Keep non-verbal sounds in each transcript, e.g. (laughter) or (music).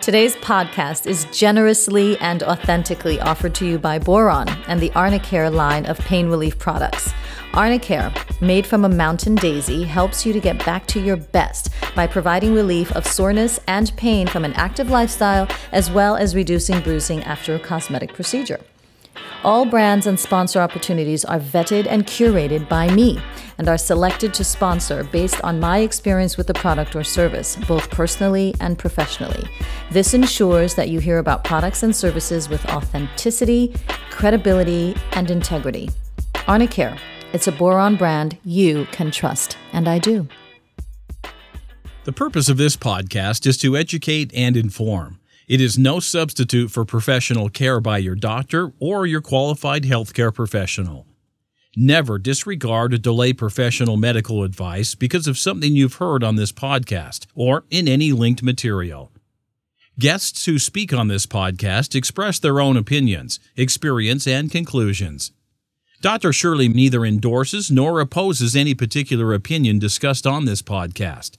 Today's podcast is generously and authentically offered to you by Boiron and the Arnicare line of pain relief products. Arnicare, made from a mountain daisy, helps you to get back to your best by providing relief of soreness and pain from an active lifestyle, as well as reducing bruising after a cosmetic procedure. All brands and sponsor opportunities are vetted and curated by me and are selected to sponsor based on my experience with the product or service, both personally and professionally. This ensures that you hear about products and services with authenticity, credibility, and integrity. Arnicare, it's a Boiron brand you can trust, and I do. The purpose of this podcast is to educate and inform. It is no substitute for professional care by your doctor or your qualified healthcare professional. Never disregard or delay professional medical advice because of something you've heard on this podcast or in any linked material. Guests who speak on this podcast express their own opinions, experience, and conclusions. Dr. Shirley neither endorses nor opposes any particular opinion discussed on this podcast.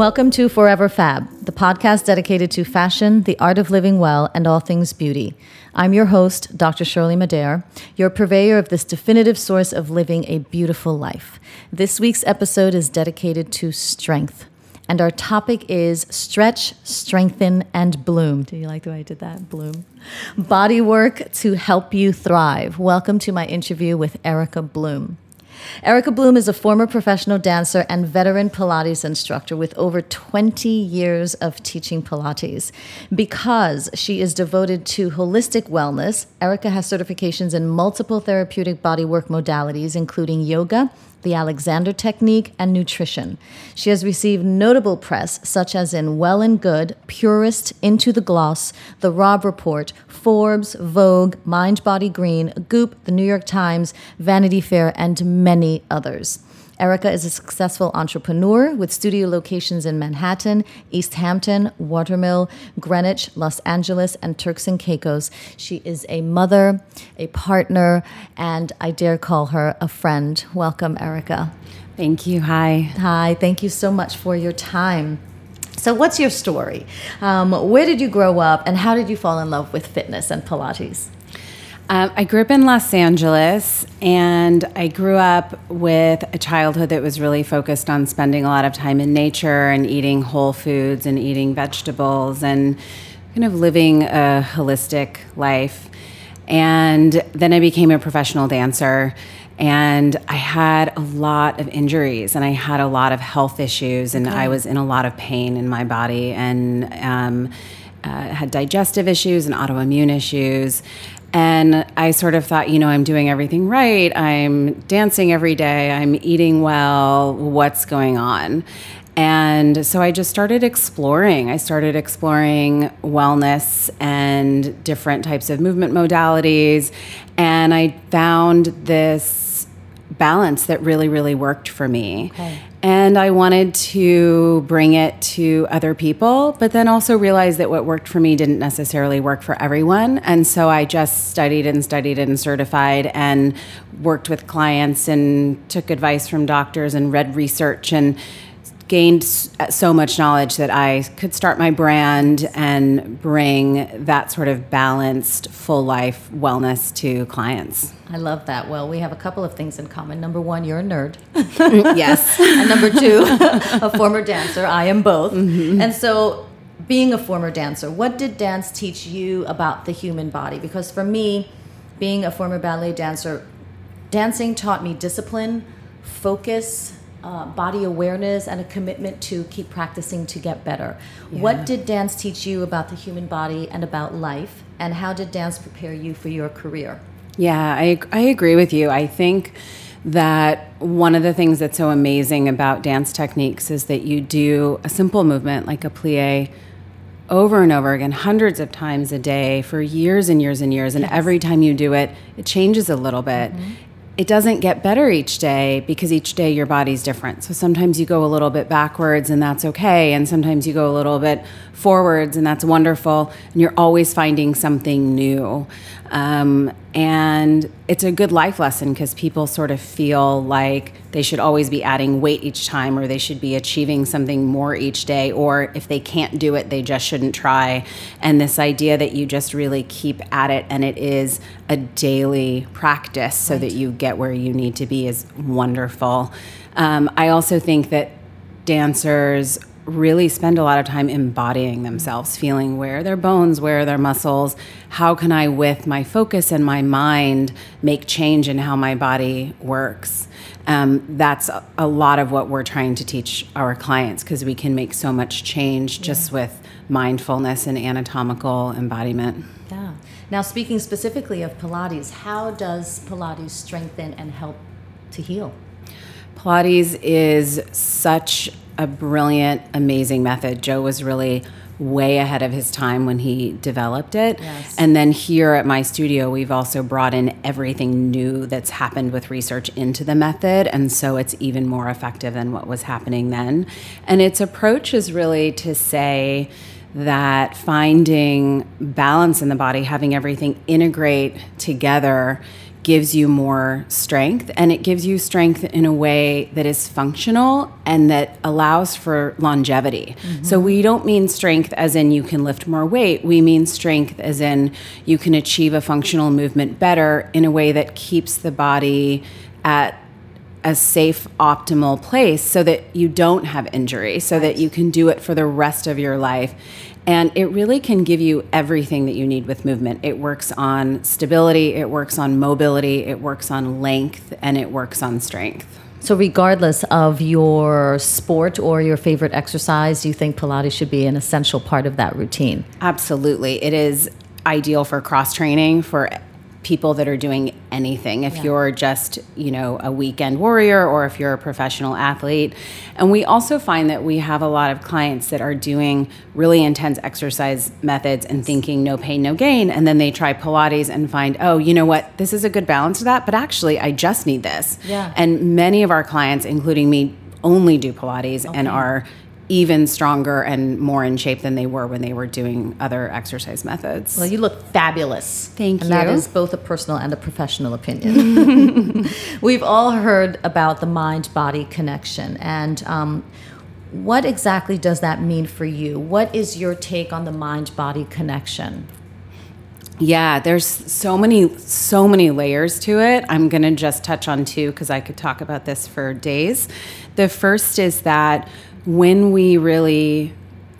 Welcome to Forever Fab, the podcast dedicated to fashion, the art of living well, and all things beauty. I'm your host, Dr. Shirley Madhere, your purveyor of this definitive source of living a beautiful life. This week's episode is dedicated to strength, and our topic is stretch, strengthen, and bloom. Do you like the way I did that? Bloom. Body work to help you thrive. Welcome to my interview with Erika Bloom. Erika Bloom is a former professional dancer and veteran Pilates instructor with over 20 years of teaching Pilates. Because she is devoted to holistic wellness, Erika has certifications in multiple therapeutic bodywork modalities, including yoga, the Alexander Technique, and nutrition. She has received notable press, such as in Well and Good, Purist, Into the Gloss, The Robb Report, Forbes, Vogue, Mind Body Green, Goop, The New York Times, Vanity Fair, and many others. Erika is a successful entrepreneur with studio locations in Manhattan, East Hampton, Watermill, Greenwich, Los Angeles, and Turks and Caicos. She is a mother, a partner, and I dare call her a friend. Welcome, Erika. Thank you. Hi. Hi. Thank you so much for your time. So, what's your story? Um, where did you grow up, and how did you fall in love with fitness and Pilates? Um, I grew up in Los Angeles, and I grew up with a childhood that was really focused on spending a lot of time in nature and eating whole foods and eating vegetables and kind of living a holistic life. And then I became a professional dancer, and I had a lot of injuries and I had a lot of health issues, and okay. I was in a lot of pain in my body and um, uh, had digestive issues and autoimmune issues. And I sort of thought, you know, I'm doing everything right. I'm dancing every day. I'm eating well. What's going on? And so I just started exploring. I started exploring wellness and different types of movement modalities. And I found this balance that really, really worked for me. Okay. And I wanted to bring it to other people, but then also realized that what worked for me didn't necessarily work for everyone. And so I just studied and studied and certified and worked with clients and took advice from doctors and read research and gained so much knowledge that I could start my brand and bring that sort of balanced, full life wellness to clients. I love that. Well, we have a couple of things in common. Number one, you're a nerd. (laughs) yes. (laughs) and number two, (laughs) a former dancer. I am both. Mm-hmm. And so, being a former dancer, what did dance teach you about the human body? Because for me, being a former ballet dancer, dancing taught me discipline, focus, uh, body awareness and a commitment to keep practicing to get better. Yeah. What did dance teach you about the human body and about life? And how did dance prepare you for your career? Yeah, I, I agree with you. I think that one of the things that's so amazing about dance techniques is that you do a simple movement like a plie over and over again, hundreds of times a day for years and years and years. And yes. every time you do it, it changes a little bit. Mm-hmm. It doesn't get better each day because each day your body's different. So sometimes you go a little bit backwards and that's okay. And sometimes you go a little bit forwards and that's wonderful. And you're always finding something new. Um, and it's a good life lesson because people sort of feel like they should always be adding weight each time or they should be achieving something more each day. Or if they can't do it, they just shouldn't try. And this idea that you just really keep at it and it is a daily practice so right. that you get where you need to be is wonderful. Um, I also think that dancers really spend a lot of time embodying themselves, feeling where their bones, where their muscles. How can I, with my focus and my mind, make change in how my body works? Um, that's a lot of what we're trying to teach our clients because we can make so much change yeah. just with mindfulness and anatomical embodiment. Yeah. Now, speaking specifically of Pilates, how does Pilates strengthen and help to heal? Pilates is such a brilliant, amazing method. Joe was really way ahead of his time when he developed it. Yes. And then here at my studio, we've also brought in everything new that's happened with research into the method. And so it's even more effective than what was happening then. And its approach is really to say, that finding balance in the body, having everything integrate together, gives you more strength and it gives you strength in a way that is functional and that allows for longevity. Mm-hmm. So we don't mean strength as in you can lift more weight. We mean strength as in you can achieve a functional movement better in a way that keeps the body at a safe, optimal place so that you don't have injury, so that you can do it for the rest of your life. And it really can give you everything that you need with movement. It works on stability, it works on mobility, it works on length, and it works on strength. So, regardless of your sport or your favorite exercise, you think Pilates should be an essential part of that routine? Absolutely. It is ideal for cross training for people that are doing anything if yeah. you're just you know a weekend warrior or if you're a professional athlete and we also find that we have a lot of clients that are doing really intense exercise methods and thinking no pain no gain and then they try pilates and find oh you know what this is a good balance to that but actually i just need this yeah. and many of our clients including me only do pilates okay. and are even stronger and more in shape than they were when they were doing other exercise methods. Well, you look fabulous. Thank and you. And that is both a personal and a professional opinion. (laughs) We've all heard about the mind body connection. And um, what exactly does that mean for you? What is your take on the mind body connection? Yeah, there's so many so many layers to it. I'm going to just touch on two cuz I could talk about this for days. The first is that when we really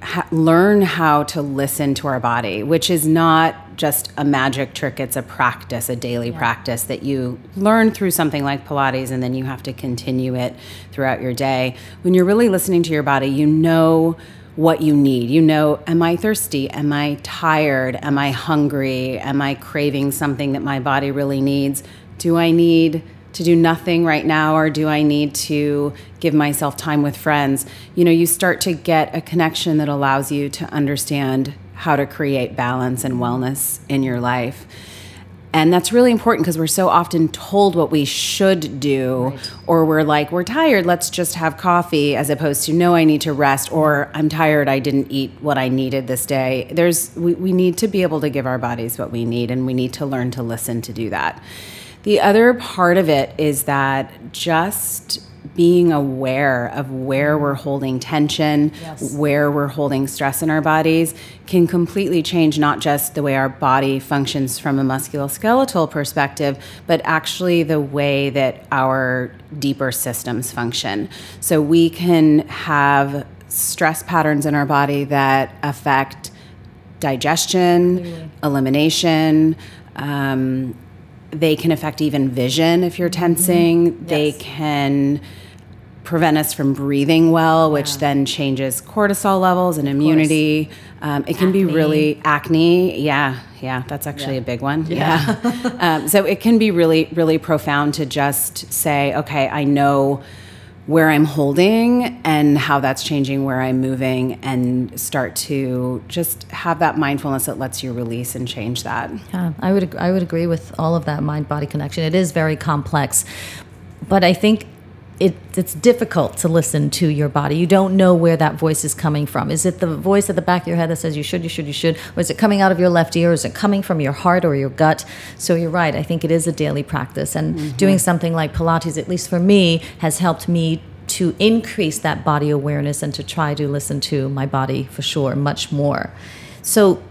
ha- learn how to listen to our body, which is not just a magic trick, it's a practice, a daily yeah. practice that you learn through something like Pilates and then you have to continue it throughout your day. When you're really listening to your body, you know what you need. You know, am I thirsty? Am I tired? Am I hungry? Am I craving something that my body really needs? Do I need to do nothing right now or do I need to give myself time with friends? You know, you start to get a connection that allows you to understand how to create balance and wellness in your life. And that's really important because we're so often told what we should do, right. or we're like, we're tired, let's just have coffee, as opposed to, no, I need to rest, or I'm tired, I didn't eat what I needed this day. There's, we, we need to be able to give our bodies what we need, and we need to learn to listen to do that. The other part of it is that just being aware of where we're holding tension, yes. where we're holding stress in our bodies can completely change not just the way our body functions from a musculoskeletal perspective, but actually the way that our deeper systems function. So we can have stress patterns in our body that affect digestion, elimination, um, they can affect even vision if you're tensing. Mm-hmm. Yes. They can prevent us from breathing well, which then changes cortisol levels and immunity. Um, it can be really acne. Yeah, yeah, that's actually a big one. Yeah. (laughs) um, so it can be really, really profound to just say, okay, I know where I'm holding and how that's changing where I'm moving and start to just have that mindfulness that lets you release and change that. Yeah, I would I would agree with all of that mind body connection. It is very complex, but I think it it's difficult to listen to your body. You don't know where that voice is coming from. Is it the voice at the back of your head that says you should, you should, you should, or is it coming out of your left ear? Is it coming from your heart or your gut? So you're right. I think it is a daily practice, and mm-hmm. doing something like Pilates, at least for me, has helped me to increase that body awareness and to try to listen to my body for sure much more. So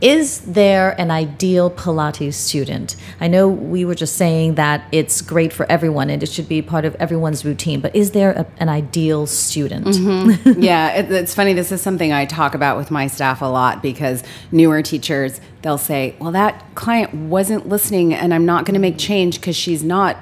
is there an ideal Pilates student? I know we were just saying that it's great for everyone and it should be part of everyone's routine, but is there a, an ideal student? Mm-hmm. (laughs) yeah, it, it's funny. This is something I talk about with my staff a lot because newer teachers, they'll say, well, that client wasn't listening and I'm not going to make change because she's not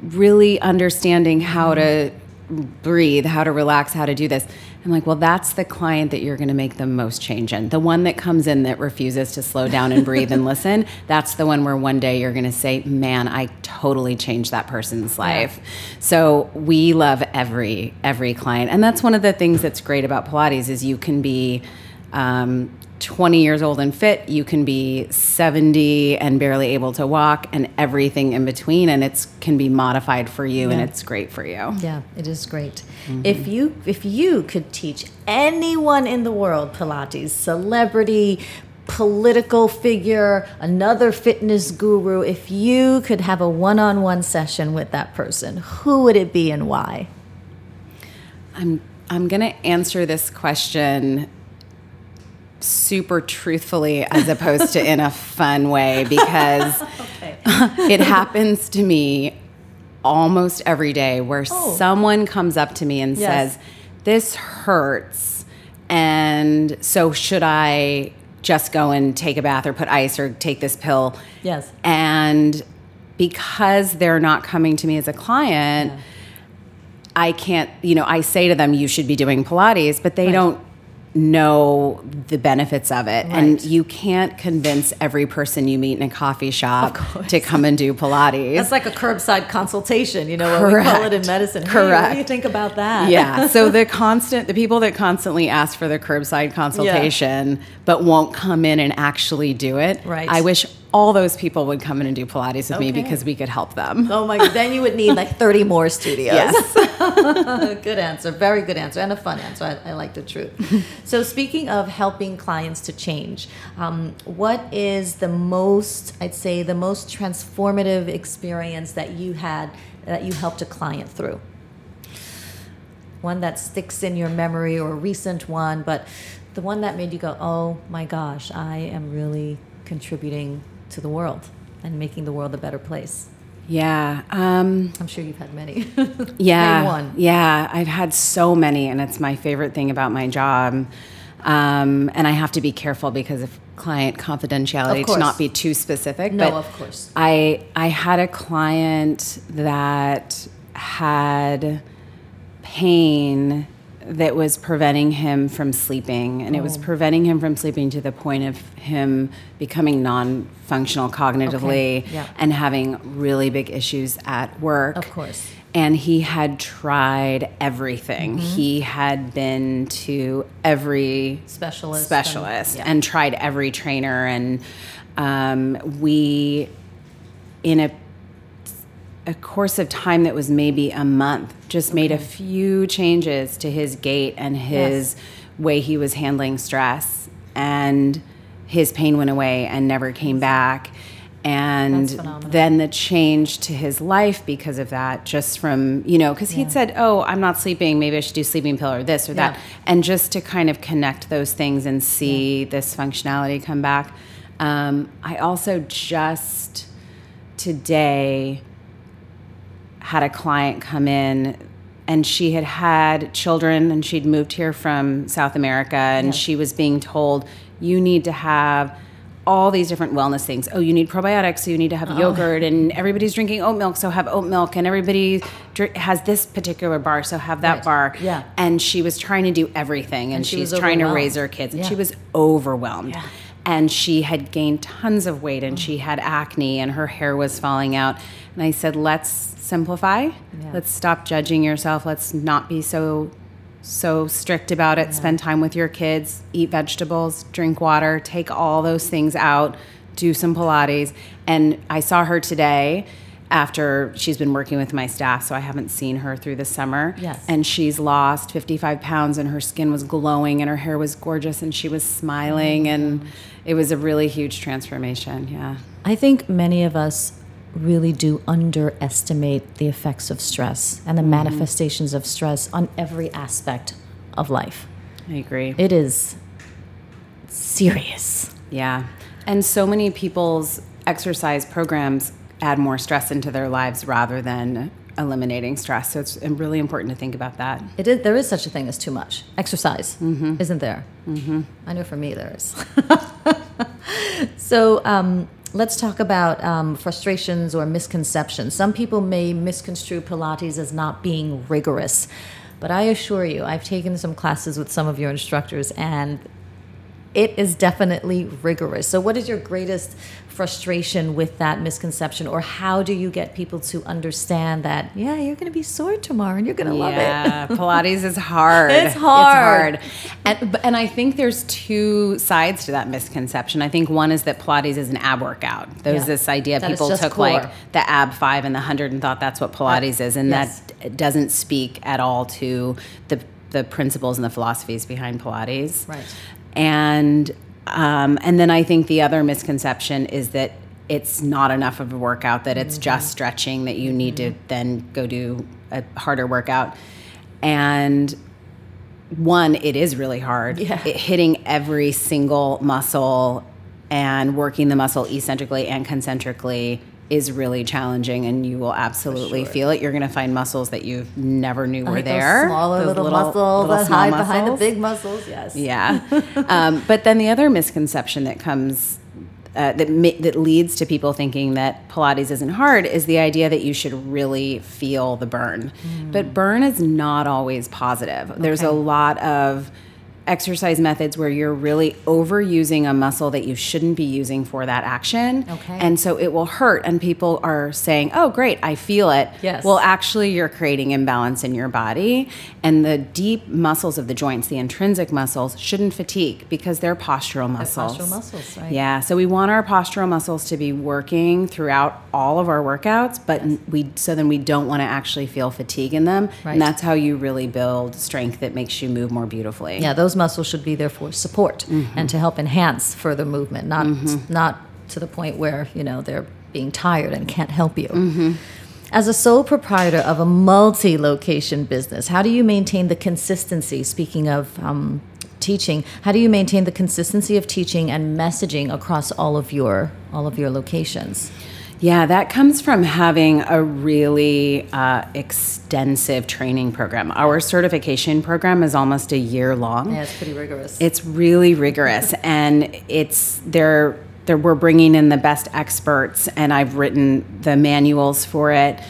really understanding how to breathe, how to relax, how to do this. I'm like, well, that's the client that you're going to make the most change in. The one that comes in that refuses to slow down and breathe and (laughs) listen, that's the one where one day you're going to say, man, I totally changed that person's life. So we love every every client, and that's one of the things that's great about Pilates is you can be. Um, 20 years old and fit, you can be 70 and barely able to walk, and everything in between, and it's can be modified for you, and it's great for you. Yeah, it is great. Mm-hmm. If you if you could teach anyone in the world Pilates, celebrity, political figure, another fitness guru, if you could have a one-on-one session with that person, who would it be and why? I'm I'm gonna answer this question super truthfully as opposed to in a fun way because (laughs) it happens to me almost every day where Oh. someone comes up to me and Yes. says, This hurts and so should I just go and take a bath or put ice or take this pill? Yes. And because they're not coming to me as a client, I can't, you know, I say to them, you should be doing Pilates, but they Right. don't know the benefits of it. And you can't convince every person you meet in a coffee shop to come and do Pilates. That's like a curbside consultation, you know, what we call it in Correct. medicine. Hey, what do you think about that? yeah. (laughs) So the constant, the people that constantly ask for the curbside consultation, but won't come in and actually do it. Right. I wish all those people would come in and do Pilates with me because we could help them. Oh my god, then you would need like 30 more studios. Yes. (laughs) good answer. Very good answer. And a fun answer. I, I like the truth. (laughs) so, speaking of helping clients to change, um, what is the most, I'd say, the most transformative experience that you had that you helped a client through? One that sticks in your memory or a recent one, but the one that made you go, oh my gosh, I am really contributing to the world and making the world a better place. Yeah. Um, I'm sure you've had many. (laughs) Yeah. One. Yeah. I've had so many, and it's my favorite thing about my job. Um, and I have to be careful because of client confidentiality Of to not be too specific. No, but of course. I I had a client that had pain that was preventing him from sleeping and it was Oh. preventing him from sleeping to the point of him becoming non-functional cognitively Okay, yeah. and having really big issues at work Of course. and he had tried everything. Mm-hmm. He had been to every Specialist and- specialist yeah. and, tried every trainer. And um, we, in a a course of time that was maybe a month, just made a few changes to his gait and his way he was handling stress, and his pain went away and never came back. And then the change to his life because of that, just from, you know, because he'd said, Oh, I'm not sleeping. Maybe I should do sleeping pill or this or that. And just to kind of connect those things and see this functionality come back. Um, I also just today had a client come in and she had had children and she'd moved here from South America and Yes. she was being told you need to have all these different wellness things. Oh, you need probiotics, so you need to have oh. yogurt, and everybody's drinking oat milk, so have oat milk, and everybody dr- has this particular bar, so have that Right. bar. Yeah. And she was trying to do everything, and, And she she's was trying to raise her kids, and Yeah. she was overwhelmed. Yeah. And she had gained tons of weight, and mm. she had acne, and her hair was falling out. And I said, let's simplify. Let's stop judging yourself. Let's not be so so strict about it. Spend time with your kids, eat vegetables, drink water, take all those things out, do some Pilates. And I saw her today after she's been working with my staff, so I haven't seen her through the summer. Yes. And she's lost 55 pounds, and her skin was glowing, and her hair was gorgeous, and she was smiling, oh and it was a really huge transformation. Yeah. I think many of us really do underestimate the effects of stress and the Mm-hmm. manifestations of stress on every aspect of life. I agree. It is serious. Yeah. And so many people's exercise programs add more stress into their lives rather than eliminating stress. So it's really important to think about that. It is, there is such a thing as too much. Exercise, Mm-hmm. isn't there? Mm-hmm. I know for me there is. (laughs) so um, let's talk about um, frustrations or misconceptions. Some people may misconstrue Pilates as not being rigorous, but I assure you, I've taken some classes with some of your instructors and it is definitely rigorous. So, what is your greatest frustration with that misconception, or how do you get people to understand that, yeah, you're going to be sore tomorrow and you're going to love it? Yeah, (laughs) Pilates is hard. It's hard. It's hard. And, and I think there's two sides to that misconception. I think one is that Pilates is an ab workout. There's Yeah. this idea That people took core. like the ab five and the hundred and thought that's what Pilates uh, is, and Yes. that doesn't speak at all to the the principles and the philosophies behind Pilates. Right. And um, and then I think the other misconception is that it's not enough of a workout that it's Mm-hmm. just stretching that you need to then go do a harder workout. And one, it is really hard. Yeah. It, hitting every single muscle and working the muscle eccentrically and concentrically is really challenging and you will absolutely feel it. You're going to find muscles that you never knew were Like those there. smaller Those little, muscles little that small hide behind the big muscles. Yes. Yeah. (laughs) um, but then the other misconception that comes uh, that that leads to people thinking that Pilates isn't hard is the idea that you should really feel the burn. But burn is not always positive. There's a lot of exercise methods where you're really overusing a muscle that you shouldn't be using for that action. Okay. And so it will hurt and people are saying, "Oh, great, I feel it." Yes. Well, actually you're creating imbalance in your body and the deep muscles of the joints, the intrinsic muscles shouldn't fatigue because they're postural muscles. postural muscles, right. Yeah, so we want our postural muscles to be working throughout all of our workouts, but we so then we don't want to actually feel fatigue in them. Right. And that's how you really build strength that makes you move more beautifully. Yeah, those muscles should be there for support Mm-hmm. and to help enhance further movement, not not to the point where you know they're being tired and can't help you. Mm-hmm. As a sole proprietor of a multi-location business, how do you maintain the consistency? Speaking of um, teaching, how do you maintain the consistency of teaching and messaging across all of your all of your locations? Yeah, that comes from having a really uh, extensive training program. Our certification program is almost a year long. Yeah, it's pretty rigorous. It's really rigorous, (laughs) and it's they're, they're we're bringing in the best experts, and I've written the manuals for it,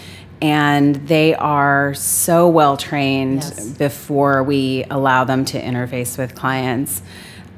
and they are so well trained Yes. before we allow them to interface with clients.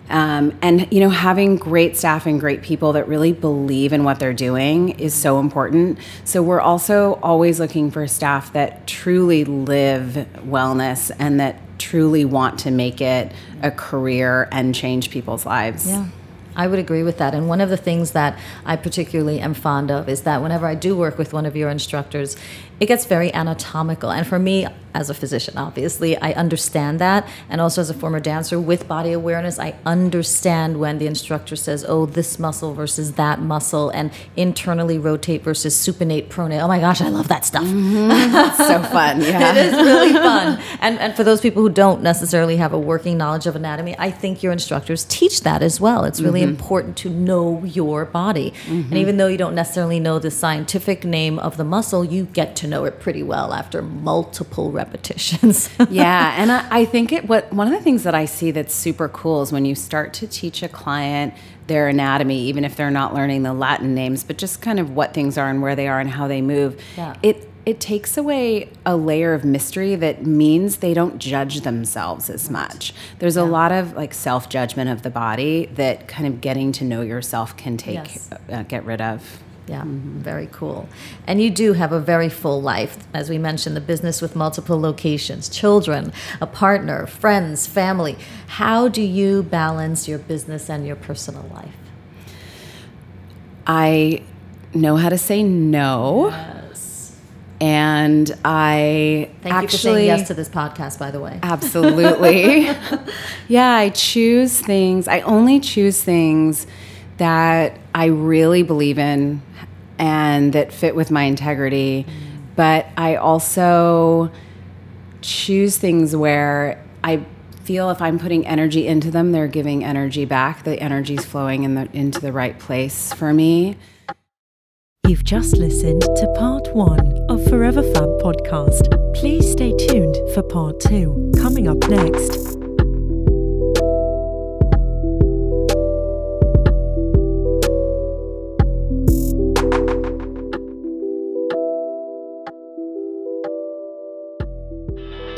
Um, and you know, having great staff and great people that really believe in what they're doing is so important. So we're also always looking for staff that truly live wellness and that truly want to make it a career and change people's lives. Yeah, I would agree with that. And one of the things that I particularly am fond of is that whenever I do work with one of your instructors, it gets very anatomical. And for me, as a physician, obviously, I understand that. And also as a former dancer with body awareness, I understand when the instructor says, oh, this muscle versus that muscle, and internally rotate versus supinate, pronate. Oh my gosh, I love that stuff. Mm-hmm. so fun. (laughs) Yeah. It is really fun. And, and for those people who don't necessarily have a working knowledge of anatomy, I think your instructors teach that as well. It's really mm-hmm. important to know your body. And mm-hmm. even though you don't necessarily know the scientific name of the muscle, you get to know it pretty well after multiple repetitions (laughs) yeah, and I, I think it. What one of the things that I see that's super cool is when you start to teach a client their anatomy, even if they're not learning the Latin names, but just kind of what things are and where they are and how they move. Yeah. It it takes away a layer of mystery that means they don't judge themselves as much. There's a lot of like self judgment of the body that kind of getting to know yourself can take Yes. uh, get rid of. Yeah, mm-hmm. very cool. And you do have a very full life. As we mentioned, the business with multiple locations, children, a partner, friends, family. How do you balance your business and your personal life? I know how to say no. And I Thank actually you for saying yes to this podcast, by the way. Absolutely. (laughs) yeah, I choose things. I only choose things that I really believe in and that fit with my integrity. But I also choose things where I feel if I'm putting energy into them, they're giving energy back. The energy's flowing in the, into the right place for me. You've just listened to part one of Forever Fab podcast. Please stay tuned for part two, coming up next.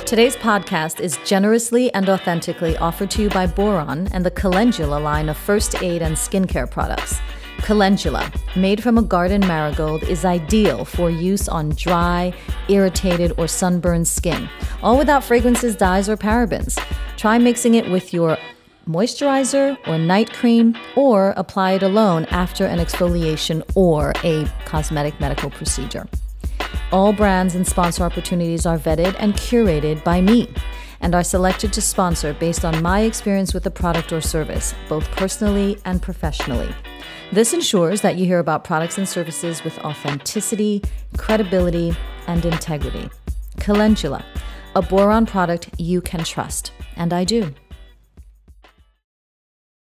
Today's podcast is generously and authentically offered to you by Boiron and the Calendula line of first aid and skincare products. Calendula, made from a garden marigold, is ideal for use on dry, irritated, or sunburned skin, all without fragrances, dyes, or parabens. Try mixing it with your moisturizer or night cream, or apply it alone after an exfoliation or a cosmetic medical procedure. All brands and sponsor opportunities are vetted and curated by me and are selected to sponsor based on my experience with the product or service, both personally and professionally. This ensures that you hear about products and services with authenticity, credibility, and integrity. Calendula, a Boiron product you can trust, and I do.